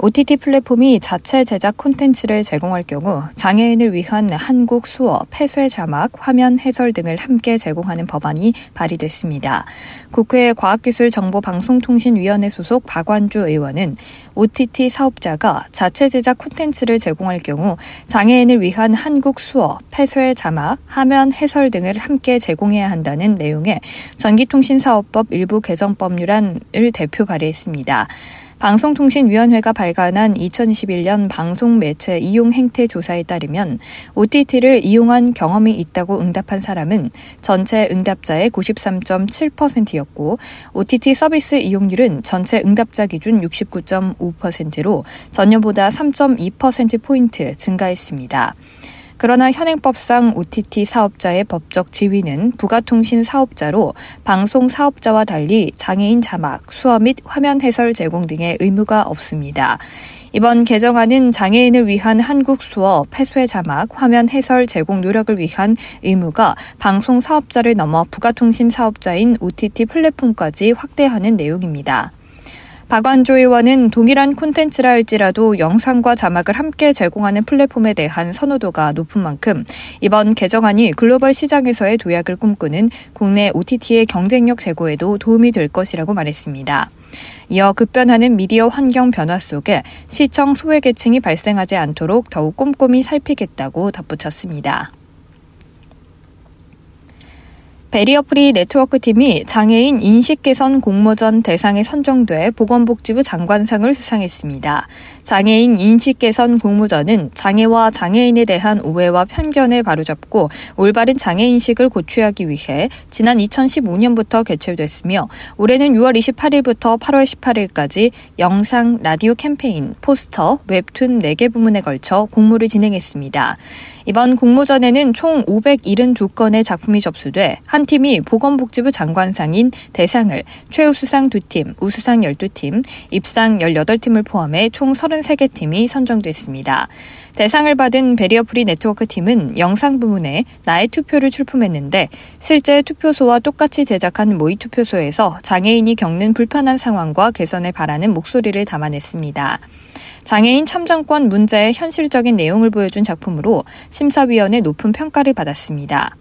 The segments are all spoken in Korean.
OTT 플랫폼이 자체 제작 콘텐츠를 제공할 경우 장애인을 위한 한국 수어, 폐쇄 자막, 화면 해설 등을 함께 제공하는 법안이 발의됐습니다. 국회 과학기술정보방송통신위원회 소속 박완주 의원은 OTT 사업자가 자체 제작 콘텐츠를 제공할 경우 장애인을 위한 한국 수어, 폐쇄 자막, 화면 해설 등을 함께 제공해야 한다는 내용의 전기통신사업법 일부 개정 법률안을 대표 발의했습니다. 방송통신위원회가 발간한 2021년 방송 매체 이용 행태 조사에 따르면 OTT를 이용한 경험이 있다고 응답한 사람은 전체 응답자의 93.7%였고 OTT 서비스 이용률은 전체 응답자 기준 69.5%로 전년보다 3.2%포인트 증가했습니다. 그러나 현행법상 OTT 사업자의 법적 지위는 부가통신 사업자로 방송 사업자와 달리 장애인 자막, 수어 및 화면 해설 제공 등의 의무가 없습니다. 이번 개정안은 장애인을 위한 한국 수어, 폐쇄 자막, 화면 해설 제공 노력을 위한 의무가 방송 사업자를 넘어 부가통신 사업자인 OTT 플랫폼까지 확대하는 내용입니다. 박완조 의원은 동일한 콘텐츠라 할지라도 영상과 자막을 함께 제공하는 플랫폼에 대한 선호도가 높은 만큼 이번 개정안이 글로벌 시장에서의 도약을 꿈꾸는 국내 OTT의 경쟁력 제고에도 도움이 될 것이라고 말했습니다. 이어 급변하는 미디어 환경 변화 속에 시청 소외 계층이 발생하지 않도록 더욱 꼼꼼히 살피겠다고 덧붙였습니다. 베리어프리 네트워크 팀이 장애인 인식 개선 공모전 대상에 선정돼 보건복지부 장관상을 수상했습니다. 장애인 인식 개선 공모전은 장애와 장애인에 대한 오해와 편견을 바로잡고 올바른 장애 인식을 고취하기 위해 지난 2015년부터 개최됐으며 올해는 6월 28일부터 8월 18일까지 영상, 라디오 캠페인, 포스터, 웹툰 4개 부문에 걸쳐 공모를 진행했습니다. 이번 공모전에는 총 572건의 작품이 접수돼 한 팀이 보건복지부 장관상인 대상을 최우수상 2팀, 우수상 12팀, 입상 18팀을 포함해 총 33개 팀이 선정됐습니다. 대상을 받은 베리어프리 네트워크 팀은 영상 부문에 나의 투표를 출품했는데 실제 투표소와 똑같이 제작한 모의 투표소에서 장애인이 겪는 불편한 상황과 개선을 바라는 목소리를 담아냈습니다. 장애인 참정권 문제의 현실적인 내용을 보여준 작품으로 심사위원회 높은 평가를 받았습니다.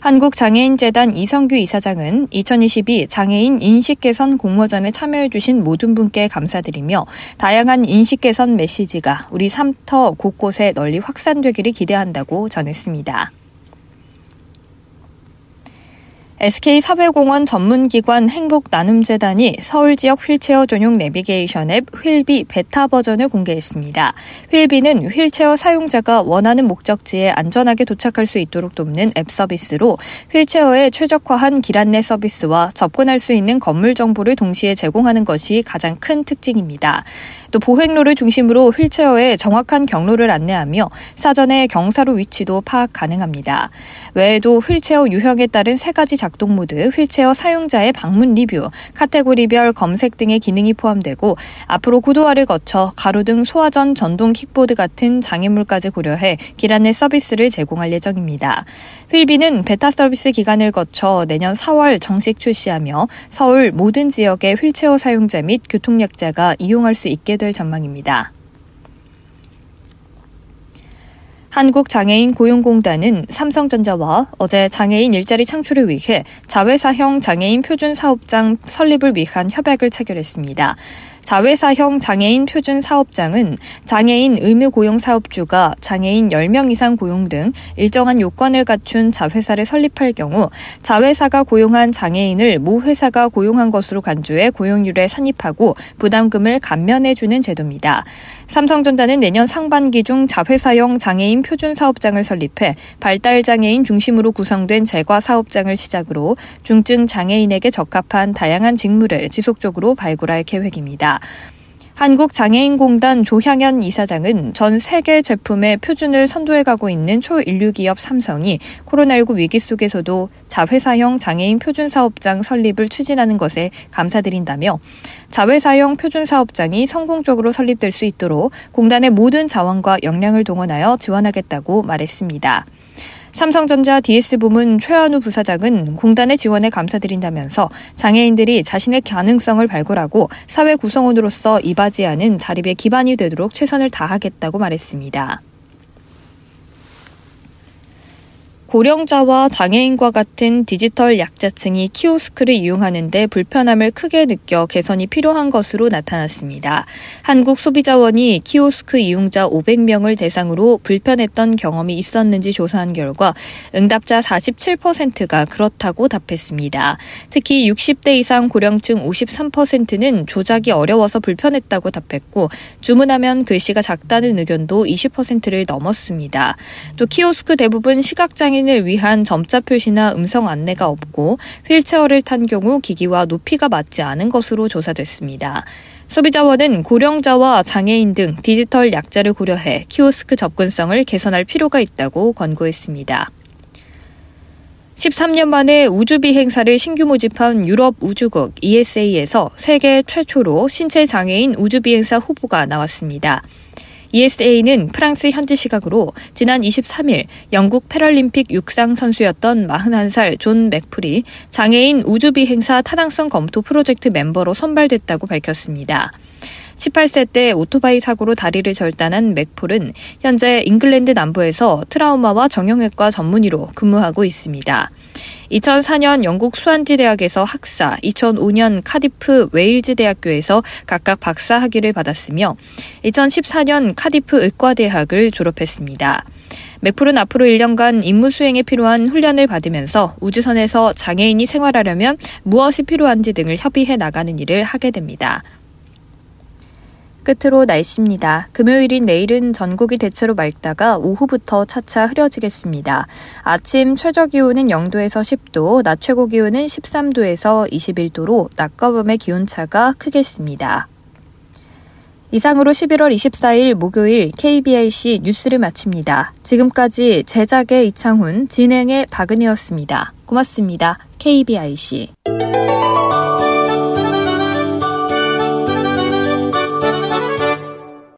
한국장애인재단 이성규 이사장은 2022 장애인 인식 개선 공모전에 참여해주신 모든 분께 감사드리며 다양한 인식 개선 메시지가 우리 삶터 곳곳에 널리 확산되기를 기대한다고 전했습니다. SK사회공원 전문기관 행복나눔재단이 서울 지역 휠체어 전용 내비게이션 앱 휠비 베타 버전을 공개했습니다. 휠비는 휠체어 사용자가 원하는 목적지에 안전하게 도착할 수 있도록 돕는 앱 서비스로 휠체어에 최적화한 길 안내 서비스와 접근할 수 있는 건물 정보를 동시에 제공하는 것이 가장 큰 특징입니다. 또 보행로를 중심으로 휠체어의 정확한 경로를 안내하며 사전에 경사로 위치도 파악 가능합니다. 외에도 휠체어 유형에 따른 세 가지 작동 모드, 휠체어 사용자의 방문 리뷰, 카테고리별 검색 등의 기능이 포함되고 앞으로 고도화를 거쳐 가로등 소화전 전동 킥보드 같은 장애물까지 고려해 길 안내 서비스를 제공할 예정입니다. 휠비는 베타 서비스 기간을 거쳐 내년 4월 정식 출시하며 서울 모든 지역의 휠체어 사용자 및 교통약자가 이용할 수 있게 될 전망입니다. 한국장애인 고용공단은 삼성전자와 어제 장애인 일자리 창출을 위해 자회사형 장애인 표준 사업장 설립을 위한 협약을 체결했습니다. 자회사형 장애인 표준 사업장은 장애인 의무 고용 사업주가 장애인 10명 이상 고용 등 일정한 요건을 갖춘 자회사를 설립할 경우 자회사가 고용한 장애인을 모 회사가 고용한 것으로 간주해 고용률에 산입하고 부담금을 감면해 주는 제도입니다. 삼성전자는 내년 상반기 중 자회사형 장애인 표준 사업장을 설립해 발달 장애인 중심으로 구성된 재과 사업장을 시작으로 중증 장애인에게 적합한 다양한 직무를 지속적으로 발굴할 계획입니다. 한국장애인공단 조향현 이사장은 전 세계 제품의 표준을 선도해가고 있는 초인류 기업 삼성이 코로나19 위기 속에서도 자회사형 장애인 표준 사업장 설립을 추진하는 것에 감사드린다며 자회사형 표준 사업장이 성공적으로 설립될 수 있도록 공단의 모든 자원과 역량을 동원하여 지원하겠다고 말했습니다. 삼성전자 DS 부문 최한우 부사장은 공단의 지원에 감사드린다면서 장애인들이 자신의 가능성을 발굴하고 사회 구성원으로서 이바지하는 자립의 기반이 되도록 최선을 다하겠다고 말했습니다. 고령자와 장애인과 같은 디지털 약자층이 키오스크를 이용하는데 불편함을 크게 느껴 개선이 필요한 것으로 나타났습니다. 한국소비자원이 키오스크 이용자 500명을 대상으로 불편했던 경험이 있었는지 조사한 결과 응답자 47%가 그렇다고 답했습니다. 특히 60대 이상 고령층 53%는 조작이 어려워서 불편했다고 답했고 주문하면 글씨가 작다는 의견도 20%를 넘었습니다. 또 키오스크 대부분 시각장애인 시민을 위한 점자 표시나 음성 안내가 없고 휠체어를 탄 경우 기기와 높이가 맞지 않은 것으로 조사됐습니다. 소비자원은 고령자와 장애인 등 디지털 약자를 고려해 키오스크 접근성을 개선할 필요가 있다고 권고했습니다. 13년 만에 우주비행사를 신규 모집한 유럽 우주국 ESA에서 세계 최초로 신체 장애인 우주비행사 후보가 나왔습니다. ESA는 프랑스 현지 시각으로 지난 23일 영국 패럴림픽 육상 선수였던 41살 존 맥폴이 장애인 우주비행사 타당성 검토 프로젝트 멤버로 선발됐다고 밝혔습니다. 18세 때 오토바이 사고로 다리를 절단한 맥폴은 현재 잉글랜드 남부에서 트라우마와 정형외과 전문의로 근무하고 있습니다. 2004년 영국 스완지 대학에서 학사, 2005년 카디프 웨일즈 대학교에서 각각 박사 학위를 받았으며 2014년 카디프 의과대학을 졸업했습니다. 맥풀은 앞으로 1년간 임무 수행에 필요한 훈련을 받으면서 우주선에서 장애인이 생활하려면 무엇이 필요한지 등을 협의해 나가는 일을 하게 됩니다. 끝으로 날씨입니다. 금요일인 내일은 전국이 대체로 맑다가 오후부터 차차 흐려지겠습니다. 아침 최저 기온은 0도에서 10도, 낮 최고 기온은 13도에서 21도로 낮과 밤의 기온차가 크겠습니다. 이상으로 11월 24일 목요일 KBIC 뉴스를 마칩니다. 지금까지 제작의 이창훈, 진행의 박은혜였습니다. 고맙습니다. KBIC.